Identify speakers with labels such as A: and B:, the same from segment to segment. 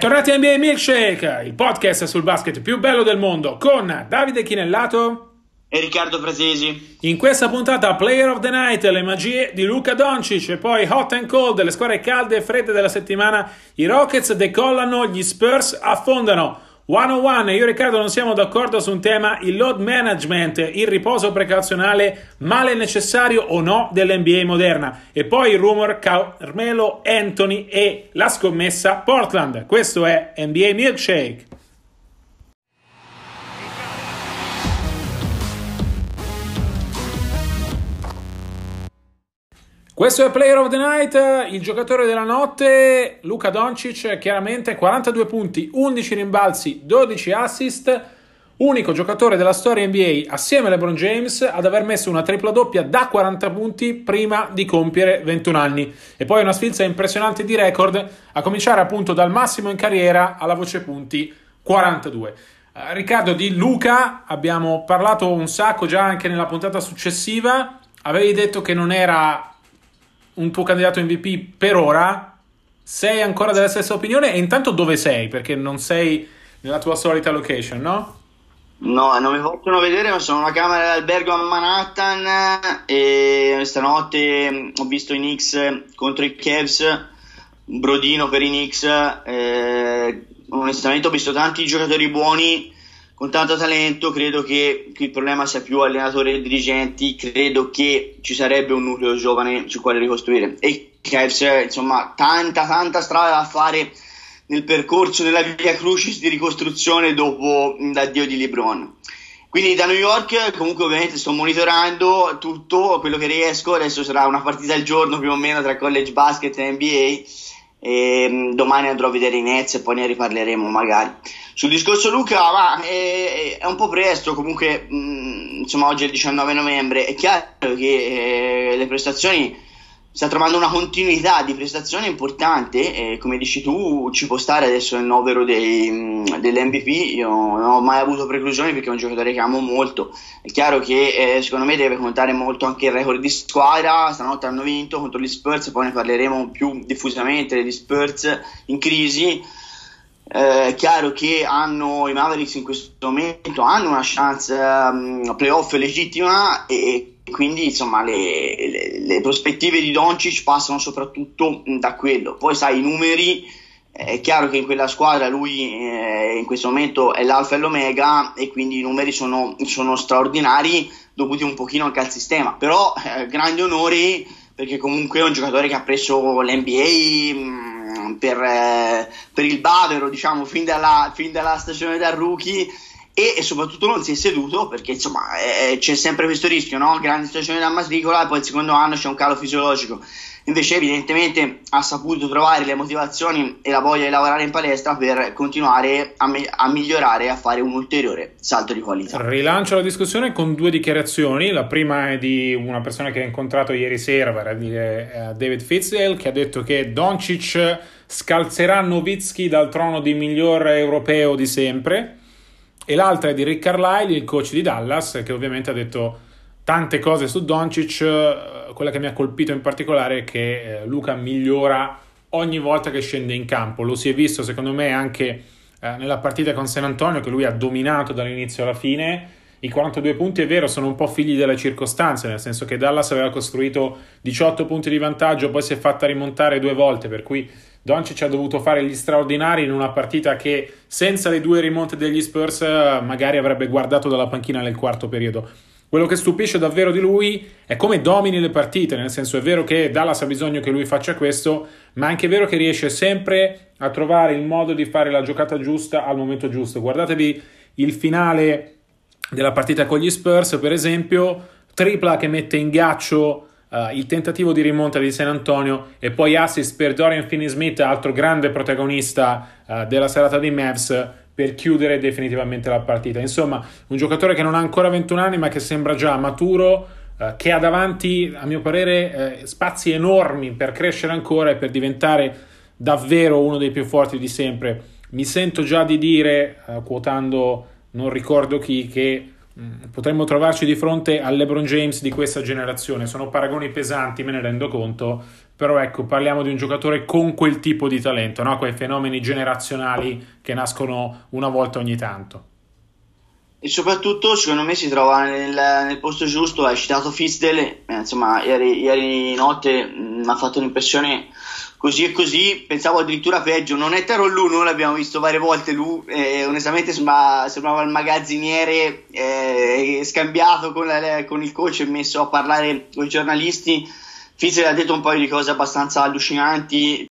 A: Bentornati a NBA Milkshake, il podcast sul basket più bello del mondo con Davide Chinellato
B: e Riccardo Frasesi.
A: In questa puntata Player of the Night, le magie di Luca Doncic e poi Hot and Cold, le squadre calde e fredde della settimana. I Rockets decollano, gli Spurs affondano. 101, io e Riccardo non siamo d'accordo su un tema, il load management, il riposo precauzionale, male necessario o no dell'NBA moderna. E poi il rumor Carmelo Anthony e la scommessa Portland. Questo è NBA Milkshake. Questo è Player of the Night, il giocatore della notte, Luca Doncic, chiaramente 42 punti, 11 rimbalzi, 12 assist, unico giocatore della storia NBA assieme a LeBron James ad aver messo una tripla doppia da 40 punti prima di compiere 21 anni. E poi una sfilza impressionante di record, a cominciare appunto dal massimo in carriera alla voce punti 42. Uh, eh, Riccardo di Luca abbiamo parlato un sacco già anche nella puntata successiva. Avevi detto che non era un tuo candidato MVP per ora? Sei ancora della stessa opinione? E intanto dove sei? Perché non sei nella tua solita location, no?
B: No, non mi possono vedere, ma sono una camera d'albergo a Manhattan e stanotte ho visto i Knicks contro i Cavs, un brodino per i Knicks. Eh, onestamente ho visto tanti giocatori buoni con tanto talento, credo che il problema sia più allenatori e dirigenti, credo che ci sarebbe un nucleo giovane sul quale ricostruire. E Cavs, insomma, tanta tanta strada da fare nel percorso della via crucis di ricostruzione dopo l'addio di LeBron. Quindi da New York comunque ovviamente sto monitorando tutto quello che riesco, adesso sarà una partita al giorno più o meno tra college basket e NBA e mm, domani andrò a vedere i Nets e poi ne riparleremo magari. Sul discorso Luca, ma è, è un po' presto, comunque mh, mm, insomma oggi è il 19 novembre, è chiaro che eh, le prestazioni sta trovando una continuità di prestazione importante e come dici tu ci può stare adesso nel novero dei, dell'MVP io non ho mai avuto preclusioni perché è un giocatore che amo molto. È chiaro che eh, secondo me deve contare molto anche il record di squadra. Stanotte hanno vinto contro gli Spurs poi ne parleremo più diffusamente degli Spurs in crisi. Eh, è chiaro che hanno i Mavericks in questo momento hanno una chance um, playoff legittima e quindi insomma le, le, le, prospettive di Doncic passano soprattutto da quello. Poi sai i numeri, è chiaro che in quella squadra lui eh, in questo momento è l'alfa e l'omega e quindi i numeri sono, sono straordinari dovuti un pochino anche al sistema, però eh, grandi onori perché comunque è un giocatore che ha preso l'NBA mh, per, eh, per, il bavero diciamo fin dalla, fin dalla stagione da rookie e, e, soprattutto non si è seduto perché insomma eh, c'è sempre questo rischio, no? grande situazione da matricola e poi il secondo anno c'è un calo fisiologico. Invece evidentemente ha saputo trovare le motivazioni e la voglia di lavorare in palestra per continuare a, me- a migliorare e a fare un ulteriore salto di qualità.
A: Rilancio la discussione con due dichiarazioni. La prima è di una persona che ho incontrato ieri sera, vale a dire uh, David Fitzdale, che ha detto che Doncic scalzerà Novitsky dal trono di miglior europeo di sempre e l'altra è di Rick Carlisle, il coach di Dallas, che ovviamente ha detto tante cose su Doncic. Eh, quella che mi ha colpito in particolare è che eh, Luca migliora ogni volta che scende in campo. Lo si è visto, secondo me, anche eh, nella partita con San Antonio, che lui ha dominato dall'inizio alla fine. I 42 punti, è vero, sono un po' figli delle circostanze, nel senso che Dallas aveva costruito 18 punti di vantaggio, poi si è fatta rimontare due volte, per cui Doncic ha dovuto fare gli straordinari in una partita che senza le due rimonte degli Spurs magari avrebbe guardato dalla panchina nel quarto periodo. Quello che stupisce davvero di lui è come domini le partite, nel senso è vero che Dallas ha bisogno che lui faccia questo, ma è anche vero che riesce sempre a trovare il modo di fare la giocata giusta al momento giusto. Guardatevi il finale della partita con gli Spurs, per esempio, tripla che mette in ghiaccio uh, il tentativo di rimonta di San Antonio e poi assist per Dorian Finney-Smith, altro grande protagonista uh, della serata di Mavs per chiudere definitivamente la partita. Insomma, un giocatore che non ha ancora 21 anni ma che sembra già maturo, uh, che ha davanti, a mio parere, spazi enormi per crescere ancora e per diventare davvero uno dei più forti di sempre. Mi sento già di dire, quotando non ricordo chi, che potremmo trovarci di fronte al LeBron James di questa generazione. Sono paragoni pesanti, me ne rendo conto, però ecco, parliamo di un giocatore con quel tipo di talento, no? quei fenomeni generazionali che nascono una volta ogni tanto.
B: E soprattutto, secondo me, si trova nel, nel posto giusto. Hai citato Fizdale, eh, insomma, ieri, ieri notte mi ha fatto un'impressione così e così, pensavo addirittura peggio, non è Tero Lu, noi l'abbiamo visto varie volte Lu, eh, onestamente sembrava, sembrava, il magazziniere eh, scambiato con, la, con, il coach e messo a parlare con i giornalisti, Fizzer ha detto un paio di cose abbastanza allucinanti,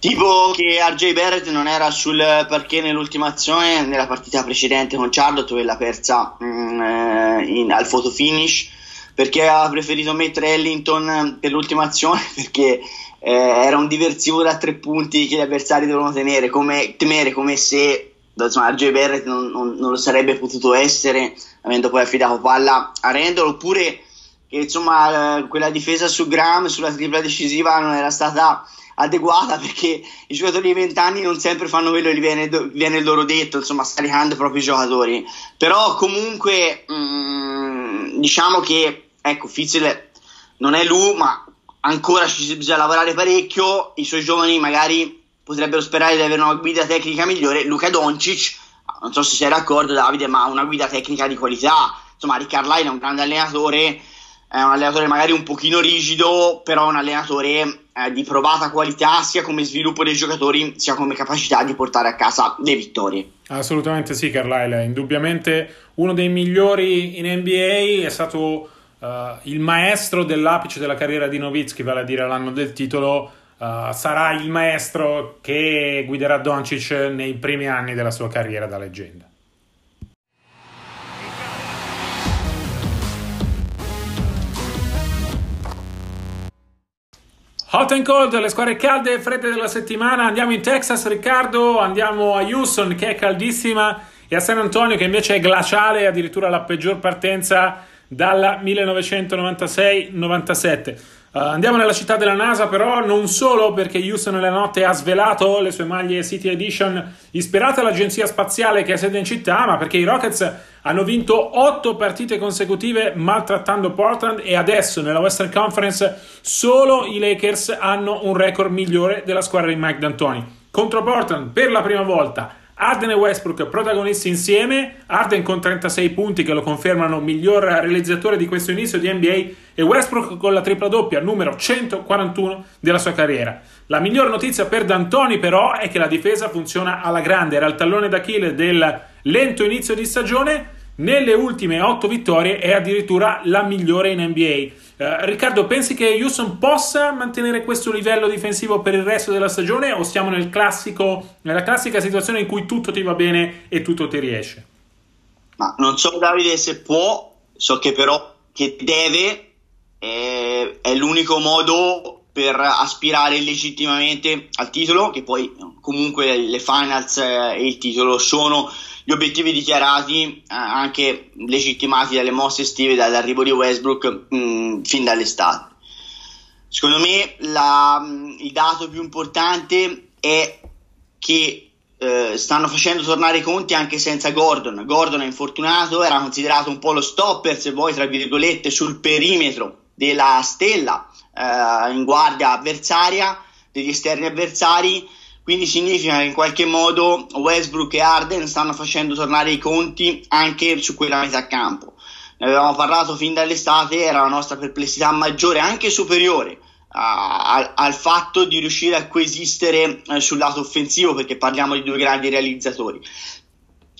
B: tipo che RJ Barrett non era sul perché nell'ultima azione, nella partita precedente con Charlotte, dove l'ha persa mm, eh, in, al photo finish, perché aveva preferito mettere Ellington per l'ultima azione perché eh, era un diversivo da tre punti che gli avversari dovevano tenere, come, temere come se insomma, RJ Barrett non, non, non, lo sarebbe potuto essere avendo poi affidato palla a Randall oppure che insomma eh, quella difesa su Graham sulla tripla decisiva non era stata adeguata perché i giocatori di 20 anni non sempre fanno quello che viene, viene loro detto, insomma, scaricando i propri giocatori. Però comunque mh, mm, diciamo che ecco, Fitzel non è lui, ma ancora ci bisogna lavorare parecchio. I suoi giovani magari potrebbero sperare di avere una guida tecnica migliore. Luca Doncic, non so se sei d'accordo, Davide, ma una guida tecnica di qualità. Insomma, Rick Carline è un grande allenatore, è un allenatore magari un pochino rigido, però un allenatore eh, di provata qualità sia come sviluppo dei giocatori sia come capacità di portare a casa le vittorie.
A: Assolutamente sì, Carlisle, indubbiamente uno dei migliori in NBA, è stato Uh, il maestro dell'apice della carriera di Novitsky, vale a dire l'anno del titolo, uh, sarà il maestro che guiderà Doncic nei primi anni della sua carriera da leggenda. Hot and cold, le squadre calde e fredde della settimana. Andiamo in Texas, Riccardo. Andiamo a Houston, che è caldissima, e a San Antonio, che invece è glaciale, addirittura la peggior partenza dal 1996-97. Uh, eh, andiamo nella città della NASA, però non solo perché Houston nella notte ha svelato le sue maglie City Edition ispirate all'agenzia spaziale che ha sede in città, ma perché i Rockets hanno vinto otto partite consecutive maltrattando Portland e adesso nella Western Conference solo i Lakers hanno un record migliore della squadra di Mike D'Antoni. Contro Portland per la prima volta Arden e Westbrook protagonisti insieme, Arden con 36 punti che lo confermano miglior realizzatore di questo inizio di NBA e Westbrook con la tripla doppia numero 141 della sua carriera. La miglior notizia per D'Antoni però è che la difesa funziona alla grande, era il tallone d'Achille del lento inizio di stagione, nelle ultime 8 vittorie è addirittura la migliore in NBA. Uh, Riccardo, pensi che Houston possa mantenere questo livello difensivo per il resto della stagione o siamo nel nella classica situazione in cui tutto ti va bene e tutto ti riesce?
B: Ma non so Davide se può, so che però che deve, eh, è l'unico modo per aspirare legittimamente al titolo, che poi comunque le finals eh, e il titolo sono gli obiettivi dichiarati, eh, anche legittimati dalle mosse estive dall'arrivo di Westbrook mh, mm, fin dall'estate. Secondo me la, mm, il dato più importante è che eh, stanno facendo tornare i conti anche senza Gordon. Gordon è infortunato, era considerato un po' lo stopper, se vuoi, tra virgolette, sul perimetro della stella eh, in guardia avversaria, degli esterni avversari quindi significa che in qualche modo Westbrook e Arden stanno facendo tornare i conti anche su quella metà campo. Ne avevamo parlato fin dall'estate, era la nostra perplessità maggiore, anche superiore a, al fatto di riuscire a coesistere eh, sul lato offensivo, perché parliamo di due grandi realizzatori.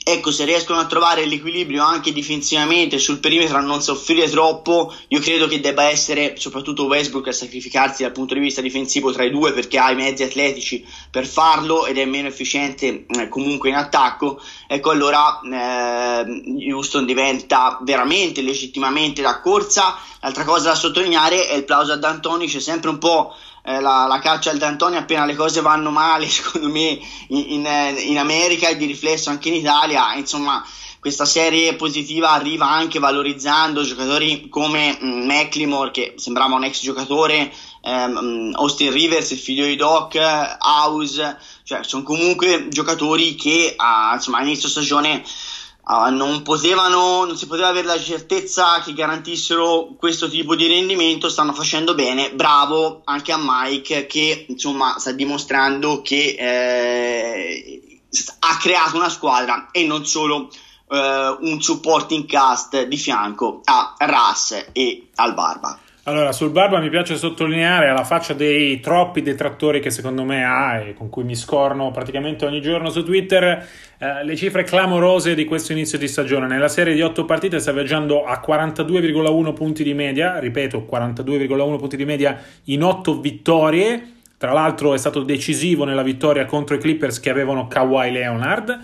B: Ecco, se riescono a trovare l'equilibrio anche difensivamente sul perimetro a non soffrire troppo, io credo che debba essere soprattutto Westbrook a sacrificarsi dal punto di vista difensivo tra i due perché ha i mezzi atletici per farlo ed è meno efficiente eh, comunque in attacco. Ecco, allora eh, Houston diventa veramente legittimamente da corsa. L'altra cosa da sottolineare è il plauso ad Antoni, c'è sempre un po' eh, la, la, caccia al D'Antoni appena le cose vanno male, secondo me, in, in, in, America e di riflesso anche in Italia. Insomma, questa serie positiva arriva anche valorizzando giocatori come mm, McLemore, che sembrava un ex giocatore, ehm, Austin Rivers, il figlio di Doc, House, cioè sono comunque giocatori che a, insomma, a inizio stagione uh, non potevano, non si poteva avere la certezza che garantissero questo tipo di rendimento, stanno facendo bene, bravo anche a Mike che insomma sta dimostrando che eh, ha creato una squadra e non solo eh, un supporting cast di fianco a Russ e al Barba.
A: Allora, sul Barba mi piace sottolineare alla faccia dei troppi detrattori che secondo me ha e con cui mi scorno praticamente ogni giorno su Twitter eh, le cifre clamorose di questo inizio di stagione. Nella serie di 8 partite sta viaggiando a 42,1 punti di media, ripeto, 42,1 punti di media in 8 vittorie. Tra l'altro è stato decisivo nella vittoria contro i Clippers che avevano Kawhi Leonard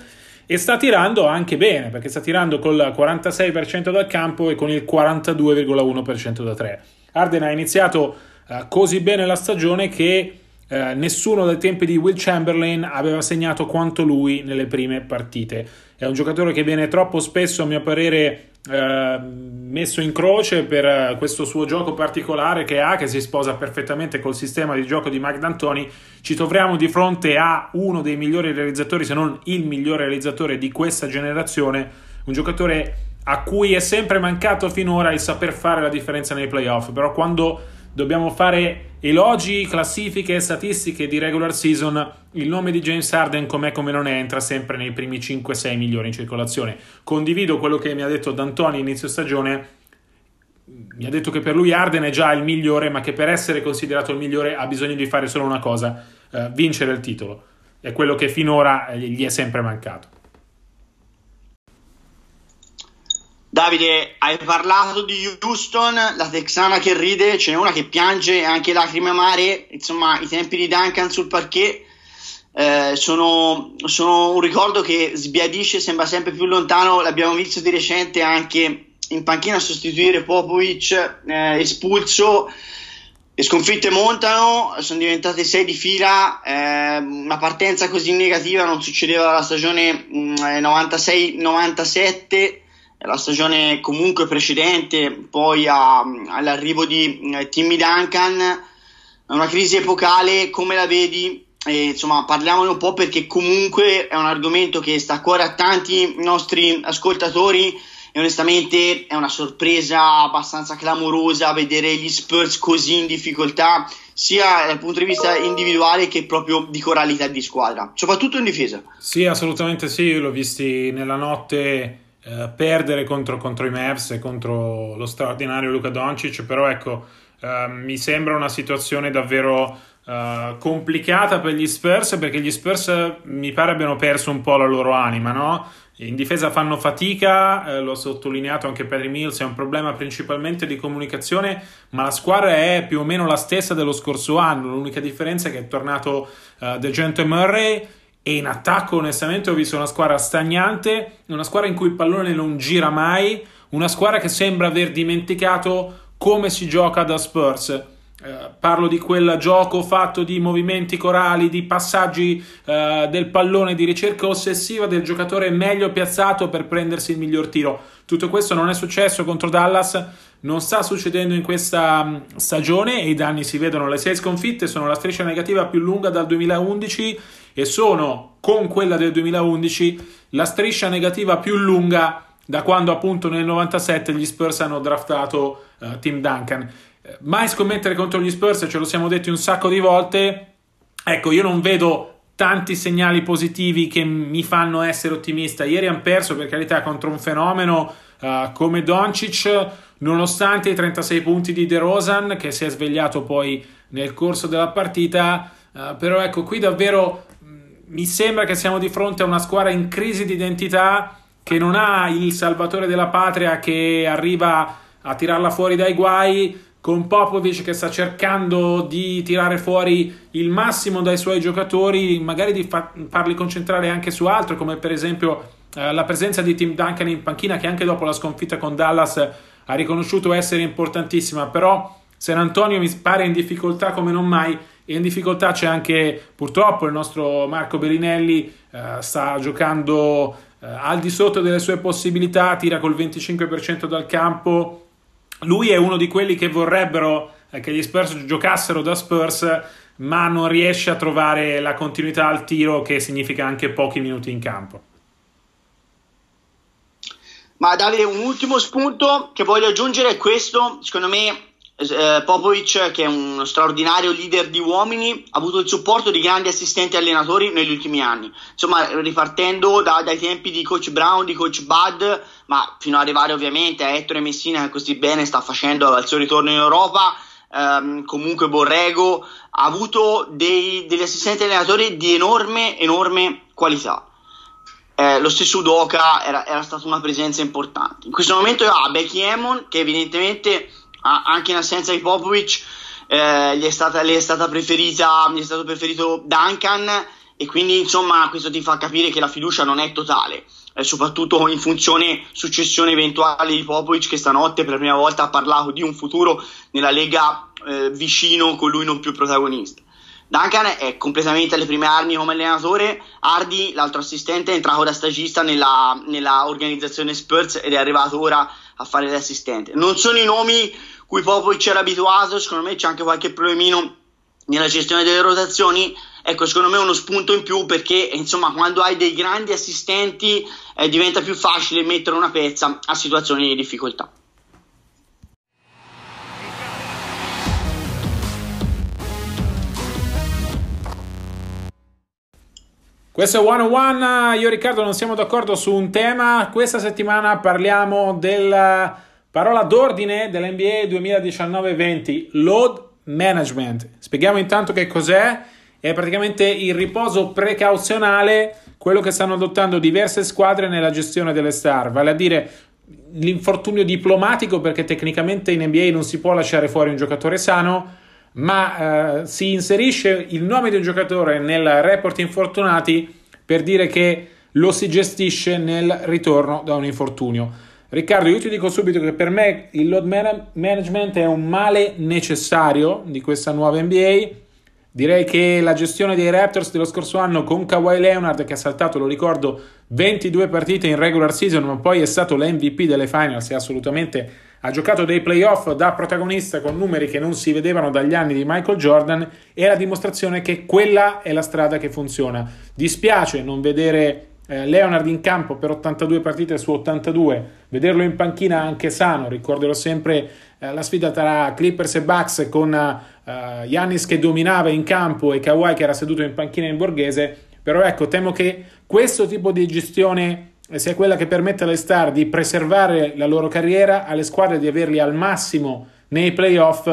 A: e sta tirando anche bene perché sta tirando col 46% dal campo e con il 42,1% da 3. Arden ha iniziato uh, così bene la stagione che uh, nessuno dai tempi di Will Chamberlain aveva segnato quanto lui nelle prime partite. È un giocatore che viene troppo spesso, a mio parere, uh, messo in croce per questo suo gioco particolare che ha, che si sposa perfettamente col sistema di gioco di Mike D'Antoni. Ci troviamo di fronte a uno dei migliori realizzatori, se non il migliore realizzatore di questa generazione, un giocatore a cui è sempre mancato finora il saper fare la differenza nei playoff, però quando dobbiamo fare elogi, classifiche e statistiche di regular season, il nome di James Harden com'è come non è entra sempre nei primi 5-6 migliori in circolazione. Condivido quello che mi ha detto D'Antoni inizio stagione, mi ha detto che per lui Harden è già il migliore, ma che per essere considerato il migliore ha bisogno di fare solo una cosa, eh, vincere il titolo. È quello che finora gli è sempre mancato.
B: Davide, hai parlato di Houston, la texana che ride, ce n'è una che piange e anche lacrime amare, insomma i tempi di Duncan sul parquet eh, sono, sono, un ricordo che sbiadisce, sembra sempre più lontano, l'abbiamo visto di recente anche in panchina a sostituire Popovic, eh, espulso, le sconfitte montano, sono diventate sei di fila, eh, una partenza così negativa non succedeva dalla stagione 96-97 mm, la stagione comunque precedente, poi a, all'arrivo di eh, Timmy Duncan, una crisi epocale, come la vedi? E, insomma, parliamone un po' perché comunque è un argomento che sta a cuore a tanti nostri ascoltatori e onestamente è una sorpresa abbastanza clamorosa vedere gli Spurs così in difficoltà sia dal punto di vista individuale che proprio di coralità di squadra, soprattutto in difesa.
A: Sì, assolutamente sì, l'ho visti nella notte eh, perdere contro, contro, i Mavs e contro lo straordinario Luca Doncic, però ecco, eh, mi sembra una situazione davvero eh, complicata per gli Spurs perché gli Spurs mi pare abbiano perso un po' la loro anima, no? In difesa fanno fatica, eh, l'ho sottolineato anche Perry Mills, è un problema principalmente di comunicazione, ma la squadra è più o meno la stessa dello scorso anno, l'unica differenza è che è tornato uh, De Gente Murray, e in attacco onestamente ho visto una squadra stagnante, una squadra in cui il pallone non gira mai, una squadra che sembra aver dimenticato come si gioca da Spurs. Eh, parlo di quel gioco fatto di movimenti corali, di passaggi eh, del pallone, di ricerca ossessiva del giocatore meglio piazzato per prendersi il miglior tiro. Tutto questo non è successo contro Dallas, non sta succedendo in questa mm, stagione e i danni si vedono. Le sei sconfitte sono la striscia negativa più lunga dal 2011 e sono con quella del 2011 la striscia negativa più lunga da quando appunto nel 97 gli Spurs hanno draftato uh, Tim Duncan. Eh, mai scommettere contro gli Spurs, ce lo siamo detti un sacco di volte. Ecco, io non vedo tanti segnali positivi che mi fanno essere ottimista. Ieri hanno perso per carità contro un fenomeno uh, come Doncic, nonostante i 36 punti di De Rosan che si è svegliato poi nel corso della partita. Uh, però ecco, qui davvero mi sembra che siamo di fronte a una squadra in crisi di identità che non ha il salvatore della patria che arriva a tirarla fuori dai guai con Popovic che sta cercando di tirare fuori il massimo dai suoi giocatori, magari di fa- farli concentrare anche su altro, come per esempio eh, la presenza di Tim Duncan in panchina che anche dopo la sconfitta con Dallas ha riconosciuto essere importantissima, però San Antonio mi pare in difficoltà come non mai e in difficoltà c'è anche purtroppo il nostro Marco Bellinelli, eh, sta giocando eh, al di sotto delle sue possibilità, tira col 25% dal campo. Lui è uno di quelli che vorrebbero eh, che gli Spurs giocassero da Spurs, ma non riesce a trovare la continuità al tiro che significa anche pochi minuti in campo.
B: Ma Davide, un ultimo spunto che voglio aggiungere è questo, secondo me eh, Popovic, che è uno straordinario leader di uomini, ha avuto il supporto di grandi assistenti allenatori negli ultimi anni. Insomma, ripartendo da, dai tempi di coach Brown, di coach Bud, ma fino ad arrivare ovviamente a Ettore Messina, che così bene sta facendo il suo ritorno in Europa. Ehm, comunque Borrego ha avuto dei, degli assistenti allenatori di enorme, enorme qualità. Eh, lo stesso Udoka era, era stata una presenza importante. In questo momento ha Becky Hammond, che evidentemente anche in assenza di Popovic eh, gli, è stata, gli, è stata preferita, gli è stato preferito Duncan e quindi insomma questo ti fa capire che la fiducia non è totale eh, soprattutto in funzione successione eventuale di Popovic che stanotte per la prima volta ha parlato di un futuro nella Lega eh, vicino con lui non più protagonista Duncan è completamente alle prime armi come allenatore Hardy, l'altro assistente, è entrato da stagista nella, nella organizzazione Spurs ed è arrivato ora a fare l'assistente. Non sono i nomi cui Popovic era abituato, secondo me c'è anche qualche problemino nella gestione delle rotazioni. Ecco, secondo me è uno spunto in più perché insomma quando hai dei grandi assistenti eh, diventa più facile mettere una pezza a situazioni di difficoltà.
A: Questo è One on One. Io e Riccardo non siamo d'accordo su un tema. Questa settimana parliamo della parola d'ordine dell'NBA 2019-20, load management. Spieghiamo intanto che cos'è. È praticamente il riposo precauzionale, quello che stanno adottando diverse squadre nella gestione delle star, vale a dire l'infortunio diplomatico perché tecnicamente in NBA non si può lasciare fuori un giocatore sano ma eh, si inserisce il nome di un giocatore nel report infortunati per dire che lo si gestisce nel ritorno da un infortunio. Riccardo, io ti dico subito che per me il load man- management è un male necessario di questa nuova NBA. Direi che la gestione dei Raptors dello scorso anno con Kawhi Leonard che ha saltato, lo ricordo, 22 partite in regular season, ma poi è stato l'MVP delle finals e assolutamente ha giocato dei playoff da protagonista con numeri che non si vedevano dagli anni di Michael Jordan e la dimostrazione che quella è la strada che funziona. Dispiace non vedere eh, Leonard in campo per 82 partite su 82, vederlo in panchina anche sano, ricorderò sempre eh, la sfida tra Clippers e Bucks con Yannis eh, che dominava in campo e Kawhi che era seduto in panchina in borghese, però ecco, temo che questo tipo di gestione sia quella che permette alle star di preservare la loro carriera, alle squadre di averli al massimo nei playoff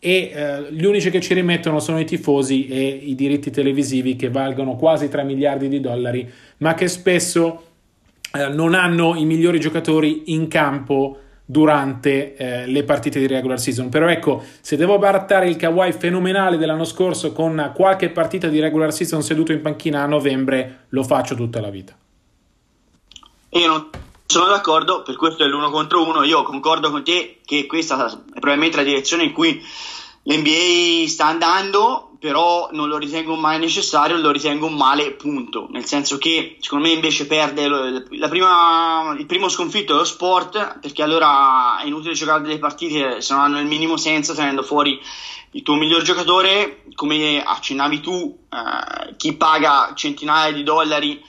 A: e eh, gli unici che ci rimettono sono i tifosi e i diritti televisivi che valgono quasi 3 miliardi di dollari, ma che spesso eh, non hanno i migliori giocatori in campo durante eh, le partite di regular season. Però ecco, se devo barattare il Kawhi fenomenale dell'anno scorso con qualche partita di regular season seduto in panchina a novembre, lo faccio tutta la vita.
B: Io non sono d'accordo, per questo è l'uno contro uno. Io concordo con te che questa è probabilmente la direzione in cui l'NBA sta andando, però non lo ritengo male necessario, lo ritengo un male punto. Nel senso che secondo me invece perde prima, il primo sconfitto è lo sport, perché allora è inutile giocare delle partite se non hanno il minimo senso tenendo fuori il tuo miglior giocatore, come accennavi tu, eh, chi paga centinaia di dollari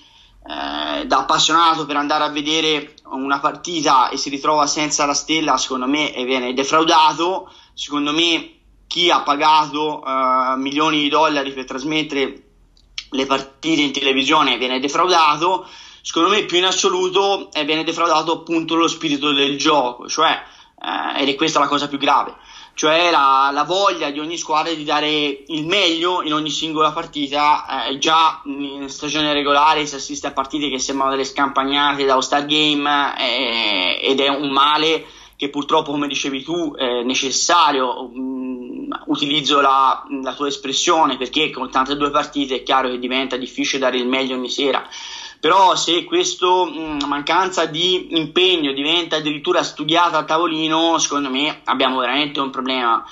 B: eh, da appassionato per andare a vedere una partita e si ritrova senza la stella, secondo me viene defraudato. Secondo me chi ha pagato eh, milioni di dollari per trasmettere le partite in televisione viene defraudato. Secondo me più in assoluto eh, viene defraudato appunto lo spirito del gioco, cioè, eh, ed è questa la cosa più grave cioè la, la, voglia di ogni squadra di dare il meglio in ogni singola partita. Eh, già in stagione regolare si assiste a partite che sembrano delle scampagnate da All-Star Game eh, ed è un male che purtroppo, come dicevi tu, è necessario. Mm, utilizzo la, la tua espressione perché con tante due partite è chiaro che diventa difficile dare il meglio ogni sera però se questa mm, mancanza di impegno diventa addirittura studiata a tavolino, secondo me abbiamo veramente un problema.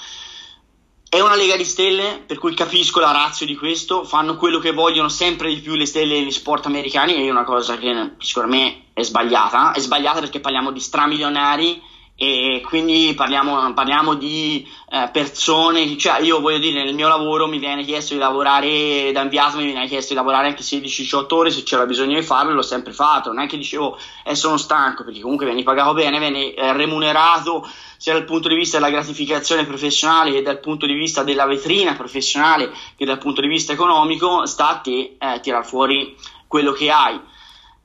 B: È una lega di stelle, per cui capisco la razza di questo, fanno quello che vogliono sempre di più le stelle negli sport americani, e è una cosa che secondo me è sbagliata, è sbagliata perché parliamo di stramilionari e quindi parliamo, parliamo di eh, persone, cioè io voglio dire nel mio lavoro mi viene chiesto di lavorare da inviato, mi viene chiesto di lavorare anche 16-18 ore se c'era bisogno di farlo l'ho sempre fatto, non è che dicevo eh, sono stanco perché comunque vieni pagato bene, vieni eh, remunerato sia dal punto di vista della gratificazione professionale che dal punto di vista della vetrina professionale che dal punto di vista economico, sta a te eh, tirar fuori quello che hai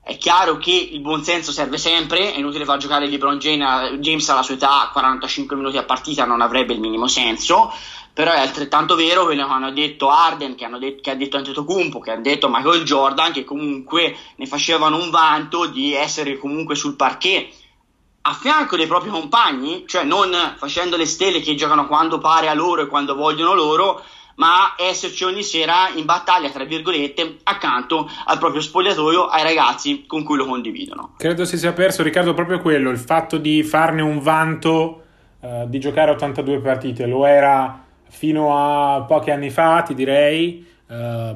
B: è chiaro che il buonsenso serve sempre, è inutile far giocare LeBron James alla sua età 45 minuti a partita, non avrebbe il minimo senso, però è altrettanto vero quello che hanno detto Arden, che, hanno detto, che ha detto Antetokounmpo, che ha detto Michael Jordan, che comunque ne facevano un vanto di essere comunque sul parquet. A fianco dei propri compagni, cioè non facendo le stelle che giocano quando pare a loro e quando vogliono loro, ma esserci ogni sera in battaglia, tra virgolette, accanto al proprio spogliatoio, ai ragazzi con cui lo condividono.
A: Credo si sia perso, Riccardo, proprio quello, il fatto di farne un vanto eh, di giocare 82 partite. Lo era fino a pochi anni fa, ti direi. Eh,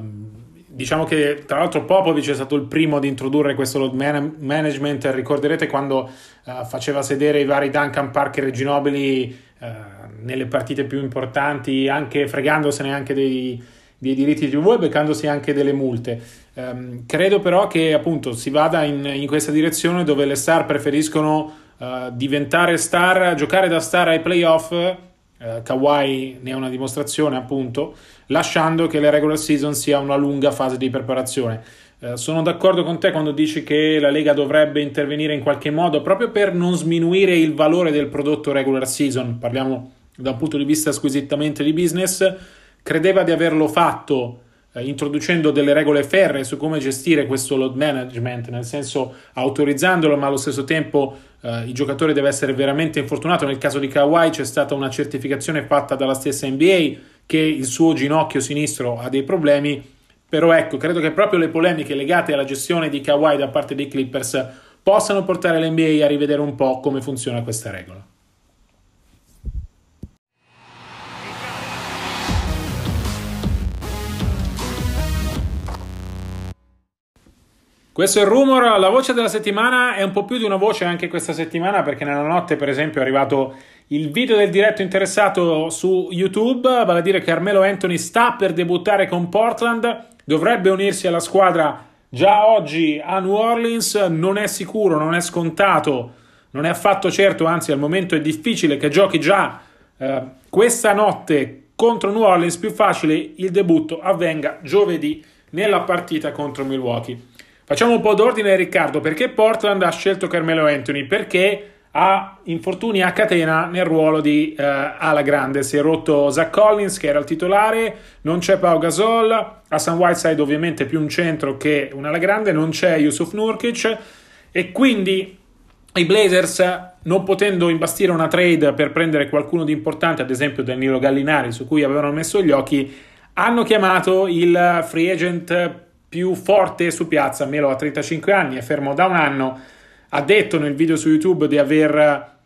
A: diciamo che tra l'altro Popovic è stato il primo ad introdurre questo load man- management. Ricorderete quando eh, faceva sedere i vari Duncan Parker e Ginobili eh, nelle partite più importanti, anche fregandosene anche dei, dei diritti TV e beccandosi anche delle multe. Um, credo però che appunto si vada in, in, questa direzione dove le star preferiscono uh, diventare star, giocare da star ai playoff. Uh, Kawhi ne è una dimostrazione, appunto, lasciando che la regular season sia una lunga fase di preparazione. Uh, sono d'accordo con te quando dici che la Lega dovrebbe intervenire in qualche modo proprio per non sminuire il valore del prodotto regular season. Parliamo da un punto di vista squisitamente di business, credeva di averlo fatto eh, introducendo delle regole ferre su come gestire questo load management, nel senso autorizzandolo, ma allo stesso tempo eh, il giocatore deve essere veramente infortunato. Nel caso di Kawhi c'è stata una certificazione fatta dalla stessa NBA che il suo ginocchio sinistro ha dei problemi, però ecco, credo che proprio le polemiche legate alla gestione di Kawhi da parte dei Clippers possano portare l'NBA a rivedere un po' come funziona questa regola. Questo è il rumor, la voce della settimana è un po' più di una voce anche questa settimana perché nella notte per esempio è arrivato il video del diretto interessato su YouTube, vale a dire che Carmelo Anthony sta per debuttare con Portland, dovrebbe unirsi alla squadra già oggi a New Orleans, non è sicuro, non è scontato, non è affatto certo, anzi al momento è difficile che giochi già eh, questa notte contro New Orleans, più facile il debutto avvenga giovedì nella partita contro Milwaukee. Facciamo un po' d'ordine, Riccardo. Perché Portland ha scelto Carmelo Anthony? Perché ha infortuni a catena nel ruolo di uh, ala grande. Si è rotto Zach Collins, che era il titolare, non c'è Pau Gasol, Hassan Whiteside ovviamente più un centro che un ala grande, non c'è Yusuf Nurkic e quindi i Blazers, non potendo imbastire una trade per prendere qualcuno di importante, ad esempio Danilo Gallinari, su cui avevano messo gli occhi, hanno chiamato il free agent più forte su piazza. Melo ha 35 anni, è fermo da un anno. Ha detto nel video su YouTube di aver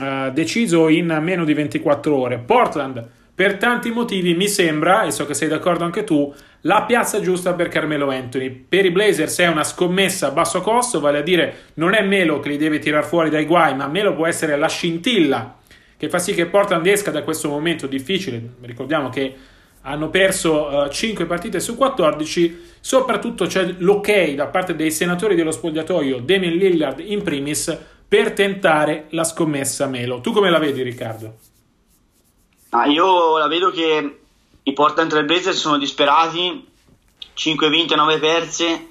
A: uh, deciso in meno di 24 ore. Portland, per tanti motivi, mi sembra, e so che sei d'accordo anche tu, la piazza giusta per Carmelo Anthony. Per i Blazers è una scommessa a basso costo, vale a dire non è Melo che li deve tirar fuori dai guai, ma Melo può essere la scintilla che fa sì che Portland esca da questo momento difficile. Ricordiamo che hanno perso uh, eh, 5 partite su 14, soprattutto c'è l'ok da parte dei senatori dello spogliatoio, Damien Lillard in primis, per tentare la scommessa Melo. Tu come la vedi Riccardo?
B: Ah, io la vedo che i Portland Trail Blazers sono disperati, 5 vinte, 9 perse,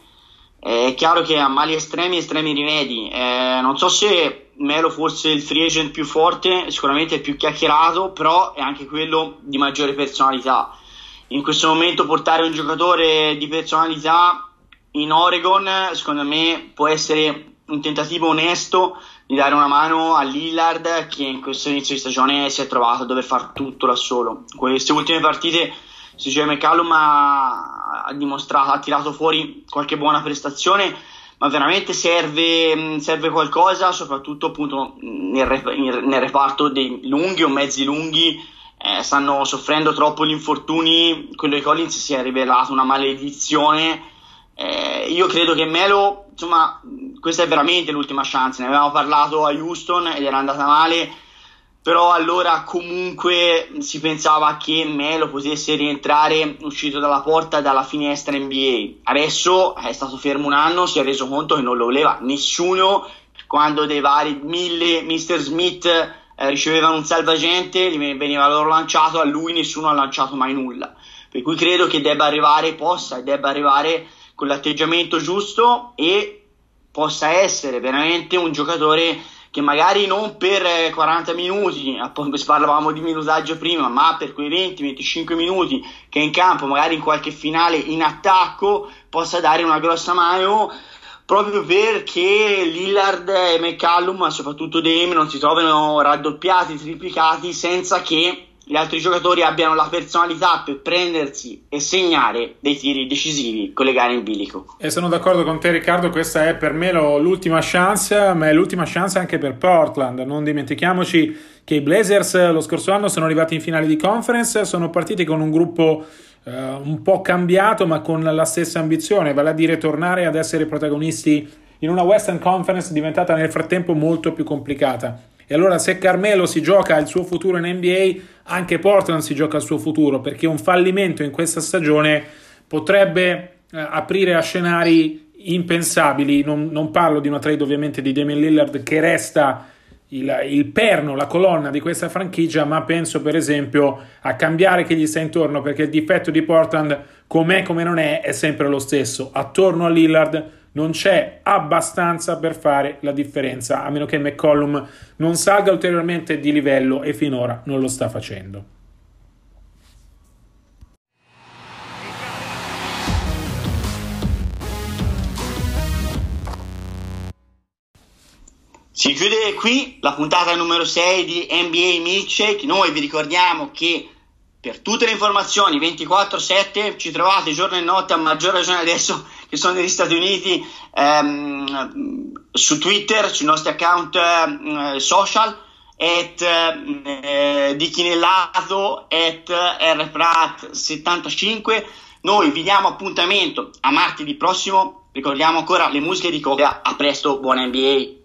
B: è chiaro che a mali estremi, estremi rimedi. Eh, non so se Melo fosse il free agent più forte, sicuramente è più chiacchierato, però è anche quello di maggiore personalità in questo momento portare un giocatore di personalità in Oregon secondo me può essere un tentativo onesto di dare una mano a Lillard che in questo inizio di stagione si è trovato a dover fare tutto da solo. Queste ultime partite CJ McCallum ha, ha dimostrato, ha tirato fuori qualche buona prestazione, ma veramente serve, serve qualcosa, soprattutto appunto nel, nel reparto dei lunghi o mezzi lunghi eh, stanno soffrendo troppo gli infortuni, quello di Collins si è rivelato una maledizione. Eh, io credo che Melo, insomma, questa è veramente l'ultima chance. Ne avevamo parlato a Houston ed era andata male, però allora comunque si pensava che Melo potesse rientrare uscito dalla porta dalla finestra NBA. Adesso è stato fermo un anno, si è reso conto che non lo voleva nessuno quando dei vari mille Mr. Smith eh, ricevevano un salvagente, veniva loro lanciato, a lui nessuno ha lanciato mai nulla. Per cui credo che debba arrivare, possa e debba arrivare con l'atteggiamento giusto e possa essere veramente un giocatore che magari non per 40 eh, minuti, parlavamo di minutaggio prima, ma per quei 20-25 minuti che è in campo, magari in qualche finale in attacco, possa dare una grossa mano proprio perché Lillard e McCallum, ma soprattutto Dame, non si trovano raddoppiati, triplicati senza che gli altri giocatori abbiano la personalità per prendersi e segnare dei tiri decisivi con le gare in bilico.
A: E sono d'accordo con te Riccardo, questa è per me l'ultima chance, ma è l'ultima chance anche per Portland. Non dimentichiamoci che i Blazers lo scorso anno sono arrivati in finale di conference, sono partiti con un gruppo uh, un po' cambiato ma con la stessa ambizione, vale a dire tornare ad essere protagonisti in una Western Conference diventata nel frattempo molto più complicata. E allora se Carmelo si gioca il suo futuro in NBA, anche Portland si gioca il suo futuro, perché un fallimento in questa stagione potrebbe eh, aprire a scenari impensabili. Non, non, parlo di una trade ovviamente di Damian Lillard che resta il, il, perno, la colonna di questa franchigia, ma penso per esempio a cambiare chi gli sta intorno, perché il difetto di Portland, com'è come non è, è sempre lo stesso. Attorno a Lillard non c'è abbastanza per fare la differenza, a meno che McCollum non salga ulteriormente di livello e finora non lo sta facendo.
B: Si chiude qui la puntata numero 6 di NBA Milkshake. Noi vi ricordiamo che per tutte le informazioni 24-7 ci trovate giorno e notte, a maggior ragione adesso che sono negli Stati Uniti, ehm, su Twitter, sui nostri account eh, social, at eh, di Chinellato, at rprat75. Noi vi diamo appuntamento a martedì prossimo. Ricordiamo ancora le musiche di Kobe. A presto, buona NBA.